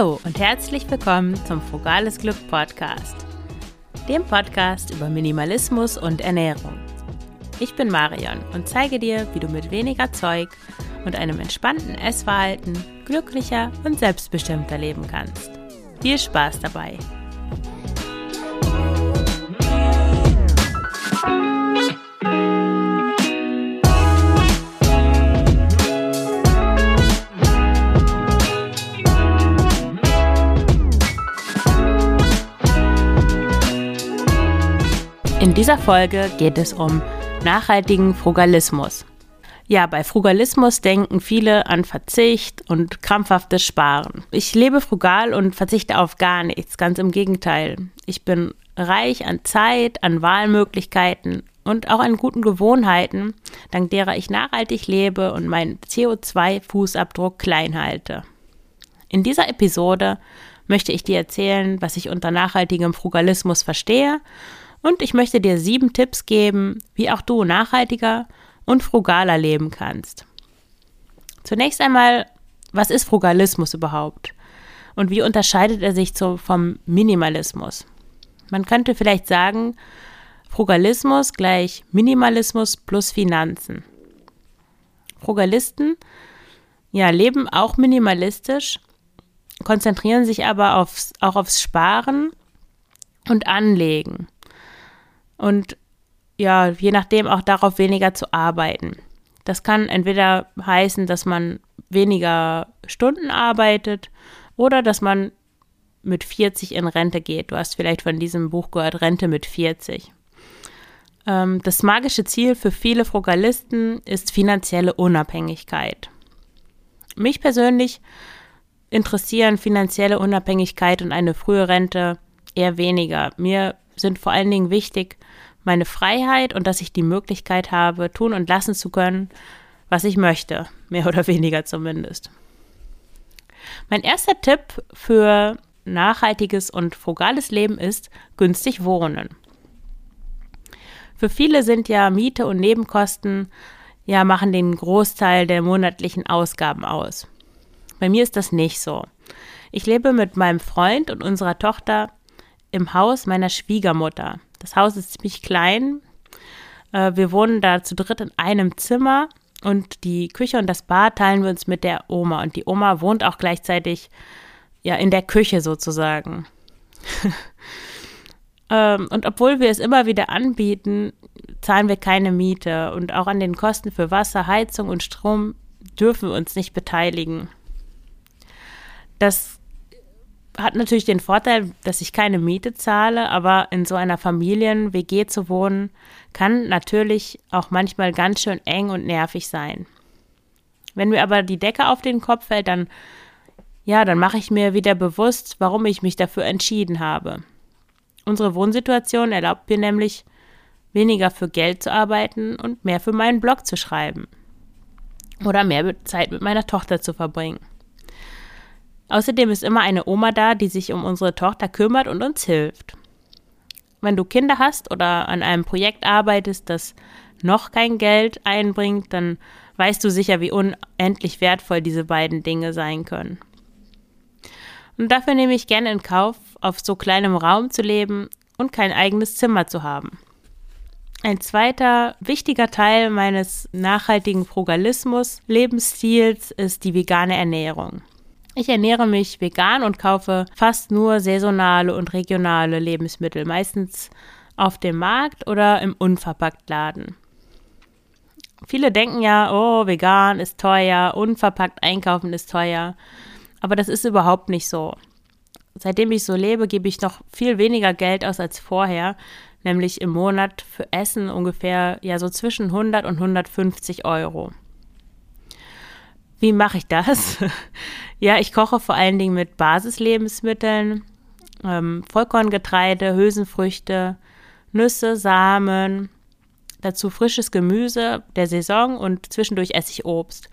Hallo und herzlich willkommen zum Frugales Glück Podcast, dem Podcast über Minimalismus und Ernährung. Ich bin Marion und zeige dir, wie du mit weniger Zeug und einem entspannten Essverhalten glücklicher und selbstbestimmter leben kannst. Viel Spaß dabei! Dieser Folge geht es um nachhaltigen Frugalismus. Ja, bei Frugalismus denken viele an Verzicht und krampfhaftes Sparen. Ich lebe frugal und verzichte auf gar nichts, ganz im Gegenteil. Ich bin reich an Zeit, an Wahlmöglichkeiten und auch an guten Gewohnheiten, dank derer ich nachhaltig lebe und meinen CO2-Fußabdruck klein halte. In dieser Episode möchte ich dir erzählen, was ich unter nachhaltigem Frugalismus verstehe und ich möchte dir sieben Tipps geben, wie auch du nachhaltiger und frugaler leben kannst. Zunächst einmal, was ist Frugalismus überhaupt? Und wie unterscheidet er sich so vom Minimalismus? Man könnte vielleicht sagen, Frugalismus gleich Minimalismus plus Finanzen. Frugalisten ja, leben auch minimalistisch, konzentrieren sich aber aufs, auch aufs Sparen und Anlegen. Und ja, je nachdem auch darauf weniger zu arbeiten. Das kann entweder heißen, dass man weniger Stunden arbeitet oder dass man mit 40 in Rente geht. Du hast vielleicht von diesem Buch gehört, Rente mit 40. Ähm, das magische Ziel für viele Frugalisten ist finanzielle Unabhängigkeit. Mich persönlich interessieren finanzielle Unabhängigkeit und eine frühe Rente eher weniger. Mir sind vor allen Dingen wichtig, meine Freiheit und dass ich die Möglichkeit habe, tun und lassen zu können, was ich möchte, mehr oder weniger zumindest. Mein erster Tipp für nachhaltiges und frugales Leben ist günstig wohnen. Für viele sind ja Miete und Nebenkosten ja machen den Großteil der monatlichen Ausgaben aus. Bei mir ist das nicht so. Ich lebe mit meinem Freund und unserer Tochter im Haus meiner Schwiegermutter. Das Haus ist ziemlich klein. Äh, wir wohnen da zu dritt in einem Zimmer und die Küche und das Bad teilen wir uns mit der Oma. Und die Oma wohnt auch gleichzeitig ja in der Küche sozusagen. ähm, und obwohl wir es immer wieder anbieten, zahlen wir keine Miete. Und auch an den Kosten für Wasser, Heizung und Strom dürfen wir uns nicht beteiligen. Das hat natürlich den Vorteil, dass ich keine Miete zahle, aber in so einer Familien-WG zu wohnen, kann natürlich auch manchmal ganz schön eng und nervig sein. Wenn mir aber die Decke auf den Kopf fällt, dann ja, dann mache ich mir wieder bewusst, warum ich mich dafür entschieden habe. Unsere Wohnsituation erlaubt mir nämlich, weniger für Geld zu arbeiten und mehr für meinen Blog zu schreiben. Oder mehr Zeit mit meiner Tochter zu verbringen. Außerdem ist immer eine Oma da, die sich um unsere Tochter kümmert und uns hilft. Wenn du Kinder hast oder an einem Projekt arbeitest, das noch kein Geld einbringt, dann weißt du sicher, wie unendlich wertvoll diese beiden Dinge sein können. Und dafür nehme ich gerne in Kauf, auf so kleinem Raum zu leben und kein eigenes Zimmer zu haben. Ein zweiter wichtiger Teil meines nachhaltigen Frugalismus-Lebensstils ist die vegane Ernährung. Ich ernähre mich vegan und kaufe fast nur saisonale und regionale Lebensmittel, meistens auf dem Markt oder im Unverpacktladen. Viele denken ja, oh, vegan ist teuer, unverpackt einkaufen ist teuer. Aber das ist überhaupt nicht so. Seitdem ich so lebe, gebe ich noch viel weniger Geld aus als vorher, nämlich im Monat für Essen ungefähr ja so zwischen 100 und 150 Euro. Wie mache ich das? ja, ich koche vor allen Dingen mit Basislebensmitteln, ähm, Vollkorngetreide, Hülsenfrüchte, Nüsse, Samen, dazu frisches Gemüse der Saison und zwischendurch esse ich Obst.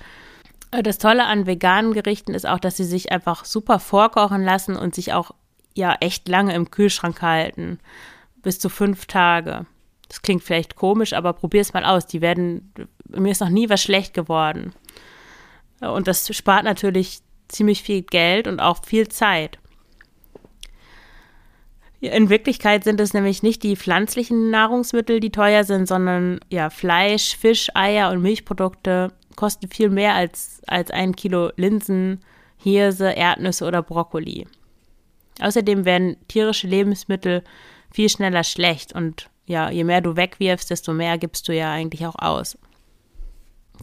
Äh, das Tolle an veganen Gerichten ist auch, dass sie sich einfach super vorkochen lassen und sich auch ja echt lange im Kühlschrank halten. Bis zu fünf Tage. Das klingt vielleicht komisch, aber probier es mal aus. Die werden, mir ist noch nie was schlecht geworden. Und das spart natürlich ziemlich viel Geld und auch viel Zeit. In Wirklichkeit sind es nämlich nicht die pflanzlichen Nahrungsmittel, die teuer sind, sondern ja, Fleisch, Fisch, Eier und Milchprodukte kosten viel mehr als, als ein Kilo Linsen, Hirse, Erdnüsse oder Brokkoli. Außerdem werden tierische Lebensmittel viel schneller schlecht und ja, je mehr du wegwirfst, desto mehr gibst du ja eigentlich auch aus.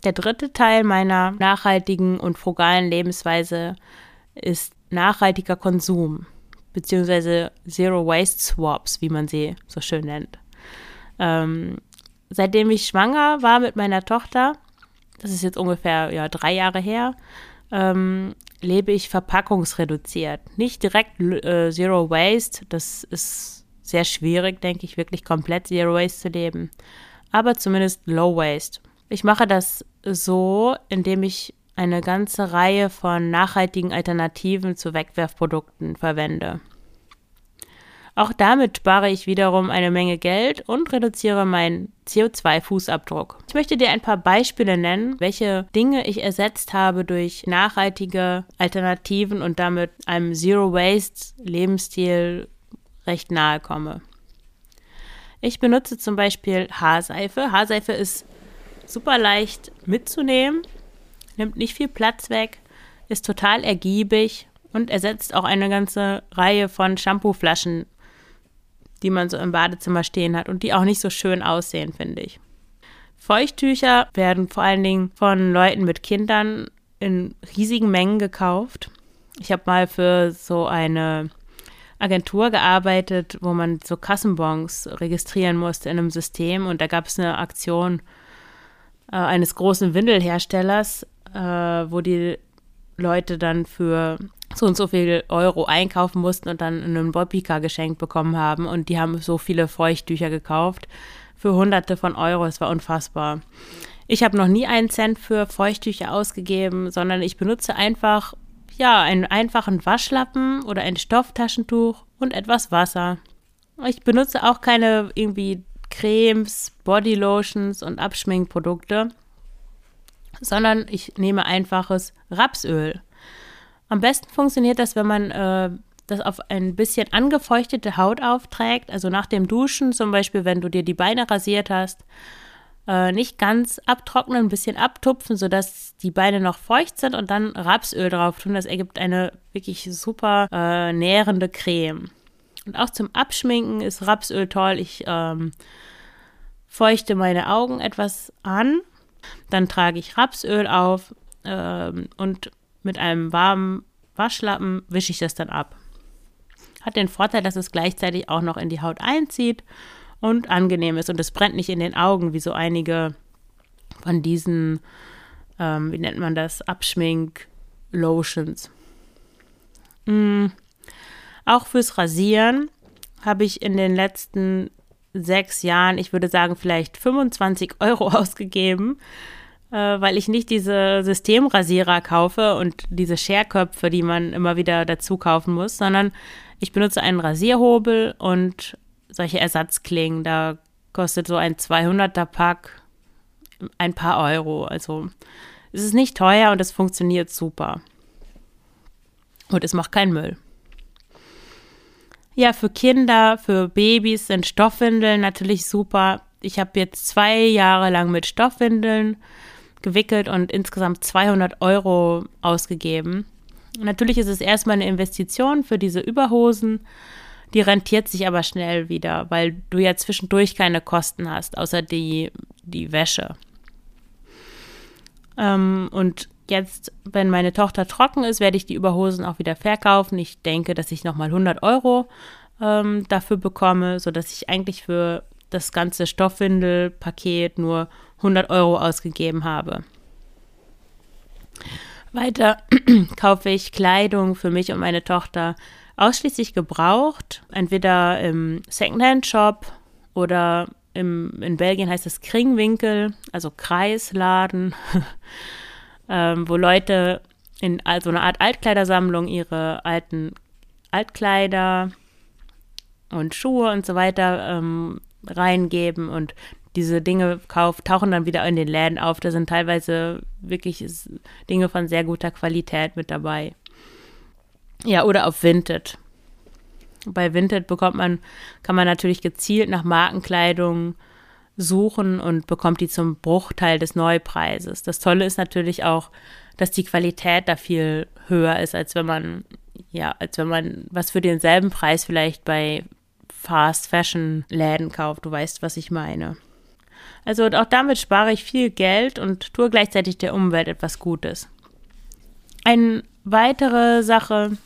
Der dritte Teil meiner nachhaltigen und frugalen Lebensweise ist nachhaltiger Konsum, beziehungsweise Zero Waste Swaps, wie man sie so schön nennt. Ähm, seitdem ich schwanger war mit meiner Tochter, das ist jetzt ungefähr ja, drei Jahre her, ähm, lebe ich verpackungsreduziert. Nicht direkt äh, Zero Waste, das ist sehr schwierig, denke ich, wirklich komplett Zero Waste zu leben, aber zumindest Low Waste. Ich mache das so, indem ich eine ganze Reihe von nachhaltigen Alternativen zu Wegwerfprodukten verwende. Auch damit spare ich wiederum eine Menge Geld und reduziere meinen CO2-Fußabdruck. Ich möchte dir ein paar Beispiele nennen, welche Dinge ich ersetzt habe durch nachhaltige Alternativen und damit einem Zero-Waste-Lebensstil recht nahe komme. Ich benutze zum Beispiel Haarseife. Haarseife ist super leicht mitzunehmen, nimmt nicht viel Platz weg, ist total ergiebig und ersetzt auch eine ganze Reihe von Shampooflaschen, die man so im Badezimmer stehen hat und die auch nicht so schön aussehen, finde ich. Feuchttücher werden vor allen Dingen von Leuten mit Kindern in riesigen Mengen gekauft. Ich habe mal für so eine Agentur gearbeitet, wo man so Kassenbons registrieren musste in einem System und da gab es eine Aktion äh, eines großen Windelherstellers, äh, wo die Leute dann für so und so viel Euro einkaufen mussten und dann einen Bobbika geschenkt bekommen haben. Und die haben so viele Feuchttücher gekauft für Hunderte von Euro. Es war unfassbar. Ich habe noch nie einen Cent für Feuchttücher ausgegeben, sondern ich benutze einfach, ja, einen einfachen Waschlappen oder ein Stofftaschentuch und etwas Wasser. Ich benutze auch keine irgendwie Cremes, Bodylotions und Abschminkprodukte, sondern ich nehme einfaches Rapsöl. Am besten funktioniert das, wenn man äh, das auf ein bisschen angefeuchtete Haut aufträgt, also nach dem Duschen zum Beispiel, wenn du dir die Beine rasiert hast, äh, nicht ganz abtrocknen, ein bisschen abtupfen, sodass die Beine noch feucht sind und dann Rapsöl drauf tun. Das ergibt eine wirklich super äh, nährende Creme. Und auch zum Abschminken ist Rapsöl toll. Ich ähm, feuchte meine Augen etwas an, dann trage ich Rapsöl auf ähm, und mit einem warmen Waschlappen wische ich das dann ab. Hat den Vorteil, dass es gleichzeitig auch noch in die Haut einzieht und angenehm ist und es brennt nicht in den Augen, wie so einige von diesen, ähm, wie nennt man das, Abschmink-Lotions. Mm. Auch fürs Rasieren habe ich in den letzten sechs Jahren, ich würde sagen, vielleicht 25 Euro ausgegeben, äh, weil ich nicht diese Systemrasierer kaufe und diese Scherköpfe, die man immer wieder dazu kaufen muss, sondern ich benutze einen Rasierhobel und solche Ersatzklingen. Da kostet so ein 200er Pack ein paar Euro. Also es ist nicht teuer und es funktioniert super. Und es macht keinen Müll. Ja, für Kinder, für Babys sind Stoffwindeln natürlich super. Ich habe jetzt zwei Jahre lang mit Stoffwindeln gewickelt und insgesamt 200 Euro ausgegeben. Natürlich ist es erstmal eine Investition für diese Überhosen. Die rentiert sich aber schnell wieder, weil du ja zwischendurch keine Kosten hast, außer die, die Wäsche. Ähm, und jetzt, wenn meine Tochter trocken ist, werde ich die Überhosen auch wieder verkaufen. Ich denke, dass ich nochmal 100 Euro ähm, dafür bekomme, sodass ich eigentlich für das ganze Stoffwindelpaket nur 100 Euro ausgegeben habe. Weiter kaufe ich Kleidung für mich und meine Tochter ausschließlich gebraucht, entweder im Secondhand-Shop oder im, in Belgien heißt es Kringwinkel, also Kreisladen. ähm, wo Leute in also eine Art Altkleidersammlung ihre alten Altkleider und Schuhe und so weiter ähm, reingeben und diese Dinge kauft, tauchen dann wieder in den Läden auf. Da sind teilweise wirklich Dinge von sehr guter Qualität mit dabei. Ja, oder auf Vinted. Bei Vinted bekommt man, kann man natürlich gezielt nach Markenkleidung suchen und bekommt die zum Bruchteil des Neupreises. Das Tolle ist natürlich auch, dass die Qualität da viel höher ist, als wenn man, ja, als wenn man was für denselben Preis vielleicht bei Fast Fashion Läden kauft. Du weißt, was ich meine. Also auch damit spare ich viel Geld und tue gleichzeitig der Umwelt etwas Gutes. Eine weitere Sache,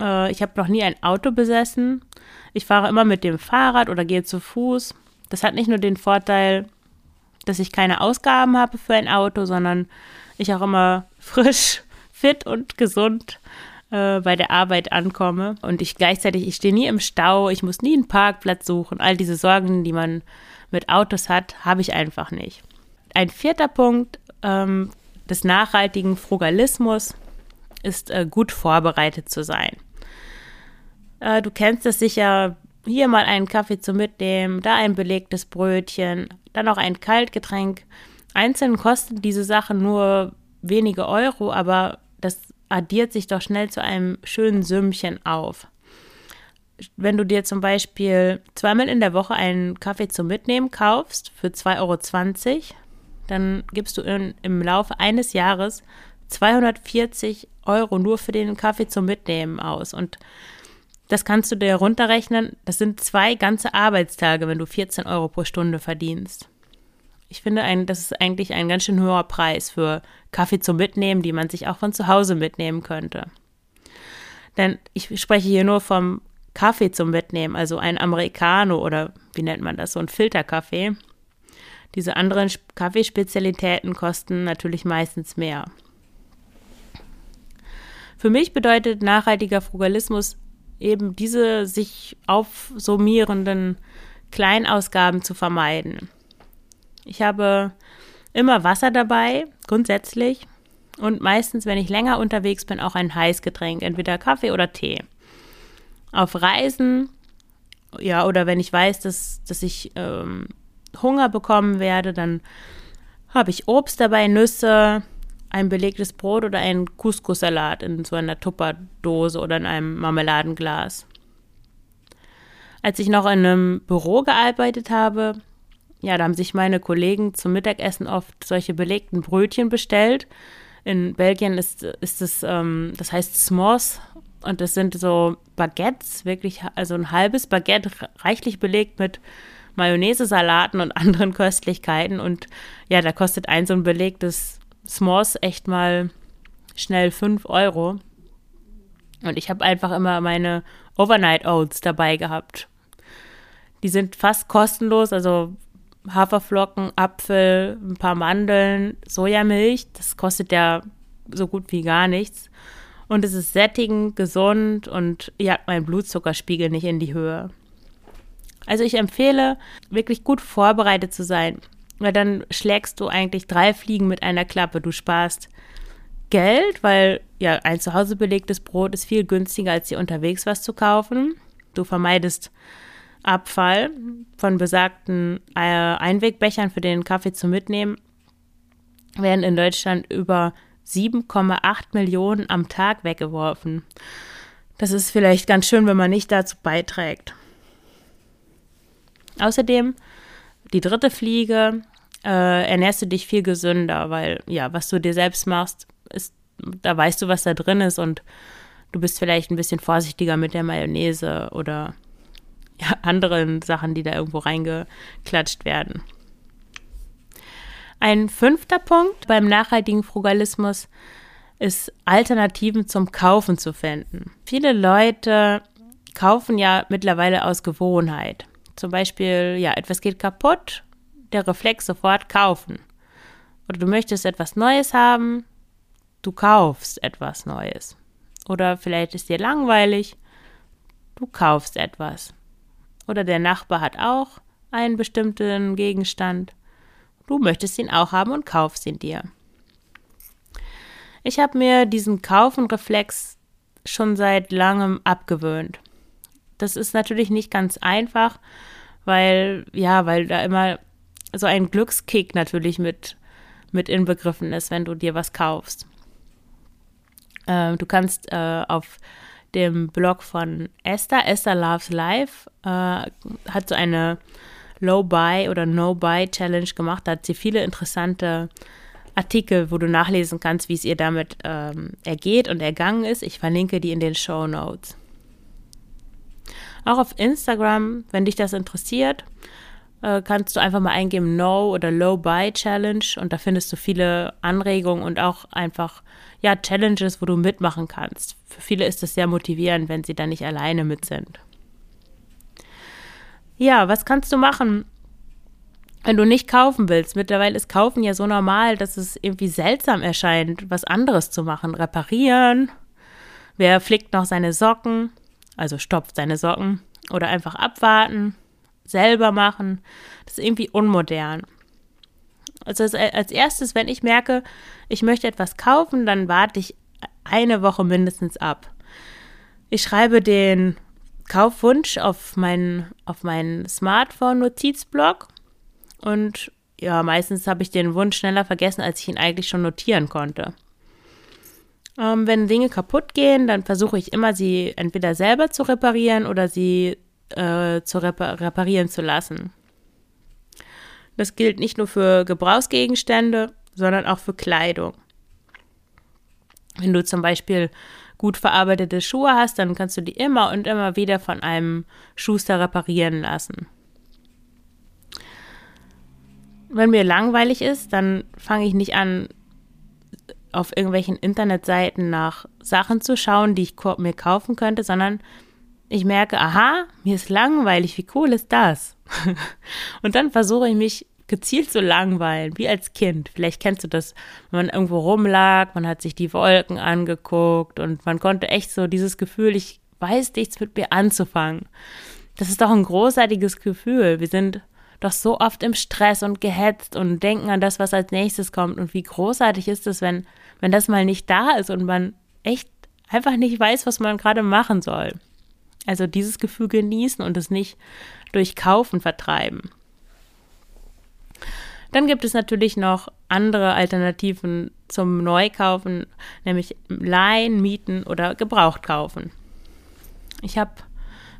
äh, ich habe noch nie ein Auto besessen. Ich fahre immer mit dem Fahrrad oder gehe zu Fuß. Das hat nicht nur den Vorteil, dass ich keine Ausgaben habe für ein Auto, sondern ich auch immer frisch, fit und gesund äh, bei der Arbeit ankomme. Und ich gleichzeitig, ich stehe nie im Stau, ich muss nie einen Parkplatz suchen. All diese Sorgen, die man mit Autos hat, habe ich einfach nicht. Ein vierter Punkt ähm, des nachhaltigen Frugalismus ist äh, gut vorbereitet zu sein. Äh, du kennst es sicher, hier mal einen Kaffee zu mitnehmen, da ein belegtes Brötchen, dann noch ein Kaltgetränk. Einzeln kosten diese Sachen nur wenige Euro, aber das addiert sich doch schnell zu einem schönen Sümmchen auf. Wenn du dir zum Beispiel zweimal in der Woche einen Kaffee zum Mitnehmen kaufst für 2,20 Euro, dann gibst du in, im Laufe eines Jahres 240 Euro nur für den Kaffee zum Mitnehmen aus. Und das kannst du dir runterrechnen. Das sind zwei ganze Arbeitstage, wenn du 14 Euro pro Stunde verdienst. Ich finde, ein, das ist eigentlich ein ganz schön hoher Preis für Kaffee zum Mitnehmen, die man sich auch von zu Hause mitnehmen könnte. Denn ich spreche hier nur vom Kaffee zum Mitnehmen, also ein Americano oder wie nennt man das, so ein Filterkaffee. Diese anderen Kaffeespezialitäten kosten natürlich meistens mehr. Für mich bedeutet nachhaltiger Frugalismus eben diese sich aufsummierenden Kleinausgaben zu vermeiden. Ich habe immer Wasser dabei, grundsätzlich. Und meistens, wenn ich länger unterwegs bin, auch ein Heißgetränk, entweder Kaffee oder Tee. Auf Reisen, ja, oder wenn ich weiß, dass, dass ich ähm, Hunger bekommen werde, dann habe ich Obst dabei, Nüsse, ein belegtes Brot oder einen Couscous-Salat in so einer Tupperdose oder in einem Marmeladenglas. Als ich noch in einem Büro gearbeitet habe, ja, da haben sich meine Kollegen zum Mittagessen oft solche belegten Brötchen bestellt. In Belgien ist, ist es, ähm, das heißt S'mores und das sind so Baguettes, wirklich, also ein halbes Baguette reichlich belegt mit Mayonnaise, Salaten und anderen Köstlichkeiten. Und ja, da kostet ein so ein belegtes S'mores echt mal schnell 5 Euro. Und ich habe einfach immer meine Overnight Oats dabei gehabt. Die sind fast kostenlos, also Haferflocken, Apfel, ein paar Mandeln, Sojamilch. Das kostet ja so gut wie gar nichts. Und es ist sättigend, gesund und jagt meinen Blutzuckerspiegel nicht in die Höhe. Also ich empfehle, wirklich gut vorbereitet zu sein weil dann schlägst du eigentlich drei Fliegen mit einer Klappe. Du sparst Geld, weil ja ein zu Hause belegtes Brot ist viel günstiger, als dir unterwegs was zu kaufen. Du vermeidest Abfall von besagten äh, Einwegbechern für den Kaffee zu mitnehmen. Werden in Deutschland über 7,8 Millionen am Tag weggeworfen. Das ist vielleicht ganz schön, wenn man nicht dazu beiträgt. Außerdem die dritte Fliege, äh, ernährst du dich viel gesünder, weil ja, was du dir selbst machst, ist, da weißt du, was da drin ist und du bist vielleicht ein bisschen vorsichtiger mit der Mayonnaise oder ja, anderen Sachen, die da irgendwo reingeklatscht werden. Ein fünfter Punkt beim nachhaltigen Frugalismus ist Alternativen zum Kaufen zu finden. Viele Leute kaufen ja mittlerweile aus Gewohnheit. Zum Beispiel, ja, etwas geht kaputt, der Reflex sofort kaufen. Oder du möchtest etwas Neues haben, du kaufst etwas Neues. Oder vielleicht ist dir langweilig, du kaufst etwas. Oder der Nachbar hat auch einen bestimmten Gegenstand. Du möchtest ihn auch haben und kaufst ihn dir. Ich habe mir diesen Kaufen-Reflex schon seit langem abgewöhnt. Das ist natürlich nicht ganz einfach, weil, ja, weil da immer so ein Glückskick natürlich mit, mit inbegriffen ist, wenn du dir was kaufst. Äh, du kannst äh, auf dem Blog von Esther, Esther Loves Life, äh, hat so eine Low-Buy oder No-Buy-Challenge gemacht. Da hat sie viele interessante Artikel, wo du nachlesen kannst, wie es ihr damit ähm, ergeht und ergangen ist. Ich verlinke die in den Show Notes. Auch auf Instagram, wenn dich das interessiert, äh, kannst du einfach mal eingeben No oder Low Buy Challenge und da findest du viele Anregungen und auch einfach ja Challenges, wo du mitmachen kannst. Für viele ist das sehr motivierend, wenn sie da nicht alleine mit sind. Ja, was kannst du machen, wenn du nicht kaufen willst? Mittlerweile ist Kaufen ja so normal, dass es irgendwie seltsam erscheint, was anderes zu machen. Reparieren. Wer flickt noch seine Socken? Also stopft seine Socken. Oder einfach abwarten selber machen. Das ist irgendwie unmodern. Also als erstes, wenn ich merke, ich möchte etwas kaufen, dann warte ich eine Woche mindestens ab. Ich schreibe den Kaufwunsch auf meinen auf meinen Smartphone-Notizblock und ja, meistens habe ich den Wunsch schneller vergessen, als ich ihn eigentlich schon notieren konnte. Ähm, wenn Dinge kaputt gehen, dann versuche ich immer, sie entweder selber zu reparieren oder sie äh, zu repar reparieren zu lassen. Das gilt nicht nur für Gebrauchsgegenstände, sondern auch für Kleidung. Wenn du zum Beispiel gut verarbeitete Schuhe hast, dann kannst du die immer und immer wieder von einem Schuster reparieren lassen. Wenn mir langweilig ist, dann fange ich nicht an, auf irgendwelchen Internetseiten nach Sachen zu schauen, die ich mir kaufen könnte, sondern ich merke, aha, mir ist langweilig, wie cool ist das? und dann versuche ich mich gezielt zu langweilen, wie als Kind. Vielleicht kennst du das, wenn man irgendwo rumlag, man hat sich die Wolken angeguckt und man konnte echt so dieses Gefühl, ich weiß nichts mit mir anzufangen. Das ist doch ein großartiges Gefühl. Wir sind doch so oft im Stress und gehetzt und denken an das, was als nächstes kommt. Und wie großartig ist es, wenn, wenn das mal nicht da ist und man echt einfach nicht weiß, was man gerade machen soll. Also dieses Gefühl genießen und es nicht durch Kaufen vertreiben. Dann gibt es natürlich noch andere Alternativen zum Neukaufen, nämlich Leihen, Mieten oder Gebraucht kaufen. Ich habe,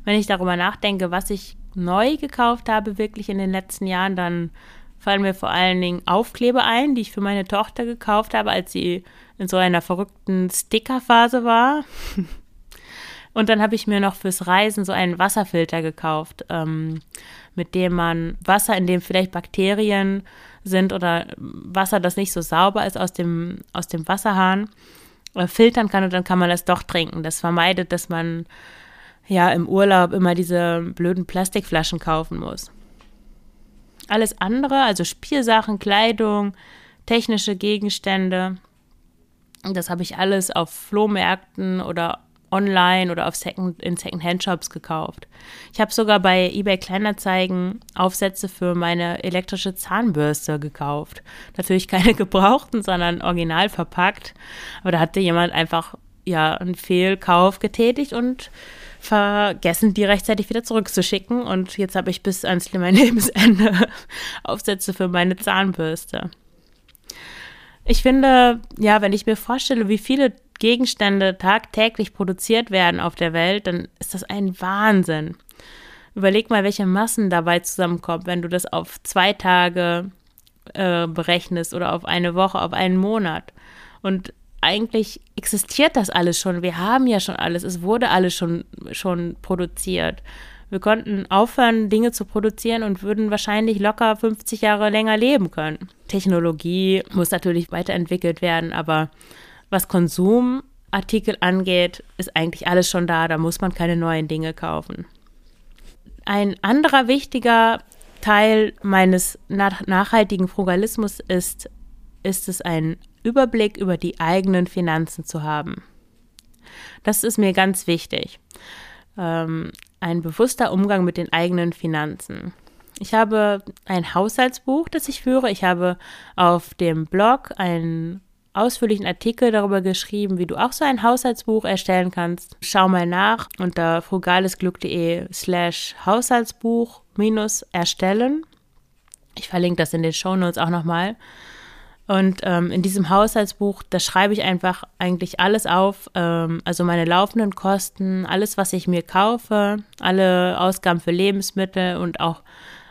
wenn ich darüber nachdenke, was ich neu gekauft habe, wirklich in den letzten Jahren, dann fallen mir vor allen Dingen Aufkleber ein, die ich für meine Tochter gekauft habe, als sie in so einer verrückten Stickerphase war. Und dann habe ich mir noch fürs Reisen so einen Wasserfilter gekauft, ähm, mit dem man Wasser, in dem vielleicht Bakterien sind oder Wasser, das nicht so sauber ist aus dem, aus dem Wasserhahn, äh, filtern kann und dann kann man das doch trinken. Das vermeidet, dass man ja im Urlaub immer diese blöden Plastikflaschen kaufen muss. Alles andere, also Spielsachen, Kleidung, technische Gegenstände, das habe ich alles auf Flohmärkten oder online oder auf Second, in Second-Hand-Shops gekauft. Ich habe sogar bei eBay Kleinanzeigen Aufsätze für meine elektrische Zahnbürste gekauft. Natürlich keine gebrauchten, sondern original verpackt. Aber da hatte jemand einfach ja einen Fehlkauf getätigt und vergessen, die rechtzeitig wieder zurückzuschicken. Und jetzt habe ich bis ans mein Lebensende Aufsätze für meine Zahnbürste. Ich finde, ja, wenn ich mir vorstelle, wie viele Gegenstände tagtäglich produziert werden auf der Welt, dann ist das ein Wahnsinn. Überleg mal, welche Massen dabei zusammenkommen, wenn du das auf zwei Tage äh, berechnest oder auf eine Woche, auf einen Monat. Und eigentlich existiert das alles schon. Wir haben ja schon alles. Es wurde alles schon, schon produziert. Wir konnten aufhören, Dinge zu produzieren und würden wahrscheinlich locker 50 Jahre länger leben können. Technologie muss natürlich weiterentwickelt werden, aber was Konsumartikel angeht, ist eigentlich alles schon da. Da muss man keine neuen Dinge kaufen. Ein anderer wichtiger Teil meines nachhaltigen Frugalismus ist, ist es, einen Überblick über die eigenen Finanzen zu haben. Das ist mir ganz wichtig. Ähm, ein bewusster Umgang mit den eigenen Finanzen. Ich habe ein Haushaltsbuch, das ich führe. Ich habe auf dem Blog ein ausführlichen Artikel darüber geschrieben, wie du auch so ein Haushaltsbuch erstellen kannst. Schau mal nach unter frugalesglück.de slash Haushaltsbuch minus erstellen. Ich verlinke das in den Shownotes auch nochmal. Und ähm, in diesem Haushaltsbuch, da schreibe ich einfach eigentlich alles auf, ähm, also meine laufenden Kosten, alles, was ich mir kaufe, alle Ausgaben für Lebensmittel und auch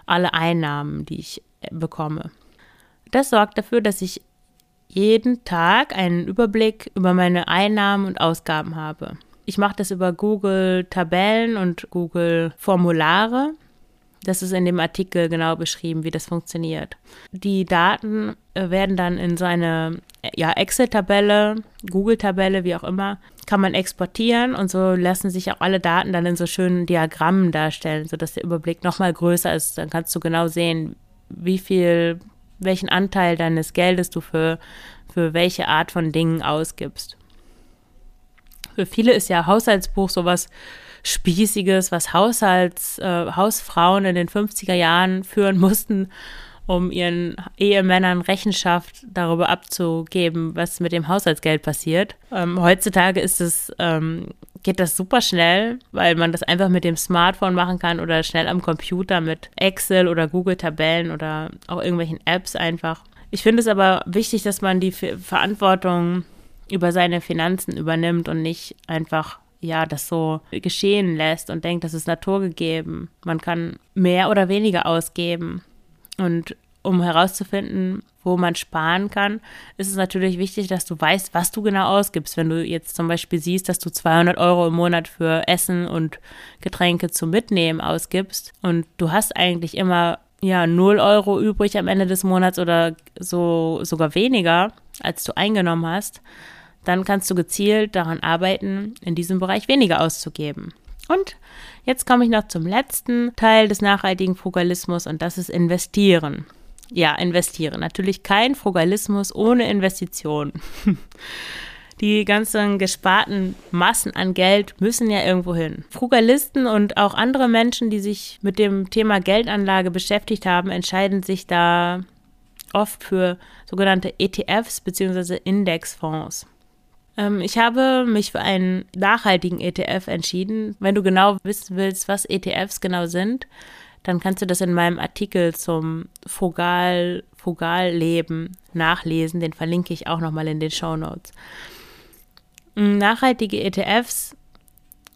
alle Einnahmen, die ich äh, bekomme. Das sorgt dafür, dass ich jeden Tag einen Überblick über meine Einnahmen und Ausgaben habe. Ich mache das über Google Tabellen und Google Formulare. Das ist in dem Artikel genau beschrieben, wie das funktioniert. Die Daten werden dann in so eine ja, Excel-Tabelle, Google-Tabelle, wie auch immer, kann man exportieren und so lassen sich auch alle Daten dann in so schönen Diagrammen darstellen, sodass der Überblick nochmal größer ist. Dann kannst du genau sehen, wie viel welchen Anteil deines Geldes du für, für welche Art von Dingen ausgibst. Für viele ist ja Haushaltsbuch sowas Spießiges, was Haushalts, äh, Hausfrauen in den 50er Jahren führen mussten, um ihren Ehemännern Rechenschaft darüber abzugeben, was mit dem Haushaltsgeld passiert. Ähm, heutzutage ist es ähm, geht das super schnell, weil man das einfach mit dem Smartphone machen kann oder schnell am Computer mit Excel oder Google Tabellen oder auch irgendwelchen Apps einfach. Ich finde es aber wichtig, dass man die Verantwortung über seine Finanzen übernimmt und nicht einfach ja, das so geschehen lässt und denkt, das ist naturgegeben. Man kann mehr oder weniger ausgeben. Und um herauszufinden, wo man sparen kann, ist es natürlich wichtig, dass du weißt, was du genau ausgibst. Wenn du jetzt zum Beispiel siehst, dass du 200 Euro im Monat für Essen und Getränke zum Mitnehmen ausgibst und du hast eigentlich immer ja 0 Euro übrig am Ende des Monats oder so sogar weniger, als du eingenommen hast, dann kannst du gezielt daran arbeiten, in diesem Bereich weniger auszugeben. Und jetzt komme ich noch zum letzten Teil des nachhaltigen Frugalismus und das ist Investieren ja, investiere. Natürlich kein Frugalismus ohne Investition. Die ganzen gesparten Massen an Geld müssen ja irgendwo hin. Frugalisten und auch andere Menschen, die sich mit dem Thema Geldanlage beschäftigt haben, entscheiden sich da oft für sogenannte ETFs bzw. Indexfonds. Ähm, ich habe mich für einen nachhaltigen ETF entschieden. Wenn du genau wissen willst, was ETFs genau sind, dann kannst du das in meinem Artikel zum Frugal, Frugalleben nachlesen. Den verlinke ich auch nochmal in den Show Notes. Nachhaltige ETFs,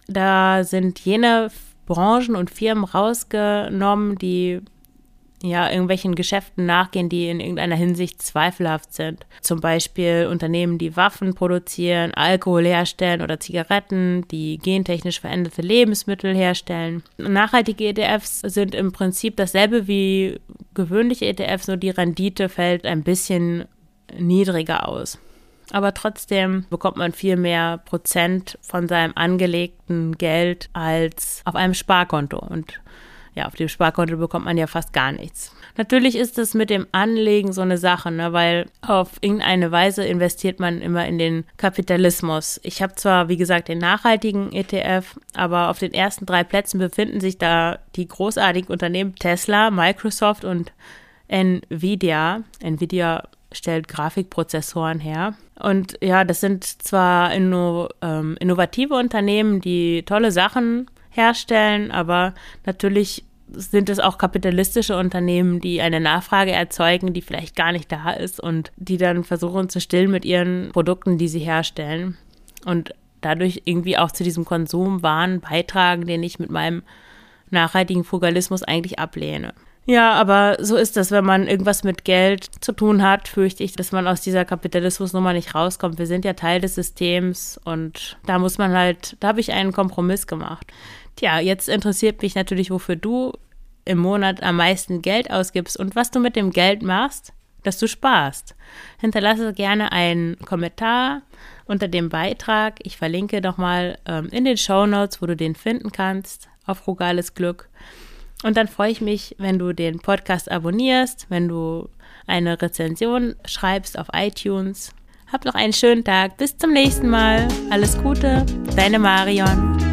da sind jene Branchen und Firmen rausgenommen, die ja, irgendwelchen Geschäften nachgehen, die in irgendeiner Hinsicht zweifelhaft sind. Zum Beispiel Unternehmen, die Waffen produzieren, Alkohol herstellen oder Zigaretten, die gentechnisch veränderte Lebensmittel herstellen. Nachhaltige ETFs sind im Prinzip dasselbe wie gewöhnliche ETFs, nur die Rendite fällt ein bisschen niedriger aus. Aber trotzdem bekommt man viel mehr Prozent von seinem angelegten Geld als auf einem Sparkonto. Und ja, auf dem Sparkonto bekommt man ja fast gar nichts. Natürlich ist es mit dem Anlegen so eine Sache, ne, weil auf irgendeine Weise investiert man immer in den Kapitalismus. Ich habe zwar, wie gesagt, den nachhaltigen ETF, aber auf den ersten drei Plätzen befinden sich da die großartigen Unternehmen Tesla, Microsoft und Nvidia. Nvidia stellt Grafikprozessoren her. Und ja, das sind zwar inno, ähm, innovative Unternehmen, die tolle Sachen herstellen, aber natürlich sind es auch kapitalistische Unternehmen, die eine Nachfrage erzeugen, die vielleicht gar nicht da ist und die dann versuchen zu stillen mit ihren Produkten, die sie herstellen und dadurch irgendwie auch zu diesem Konsumwahn beitragen, den ich mit meinem nachhaltigen Frugalismus eigentlich ablehne. Ja, aber so ist das, wenn man irgendwas mit Geld zu tun hat, fürchte ich, dass man aus dieser Kapitalismusnummer nicht rauskommt. Wir sind ja Teil des Systems und da muss man halt, da habe ich einen Kompromiss gemacht. Tja, jetzt interessiert mich natürlich, wofür du im Monat am meisten Geld ausgibst und was du mit dem Geld machst, dass du sparst. Hinterlasse gerne einen Kommentar unter dem Beitrag. Ich verlinke nochmal ähm, in den Show Notes, wo du den finden kannst, auf Frugales Glück. Und dann freue ich mich, wenn du den Podcast abonnierst, wenn du eine Rezension schreibst auf iTunes. Hab noch einen schönen Tag. Bis zum nächsten Mal. Alles Gute. Deine Marion.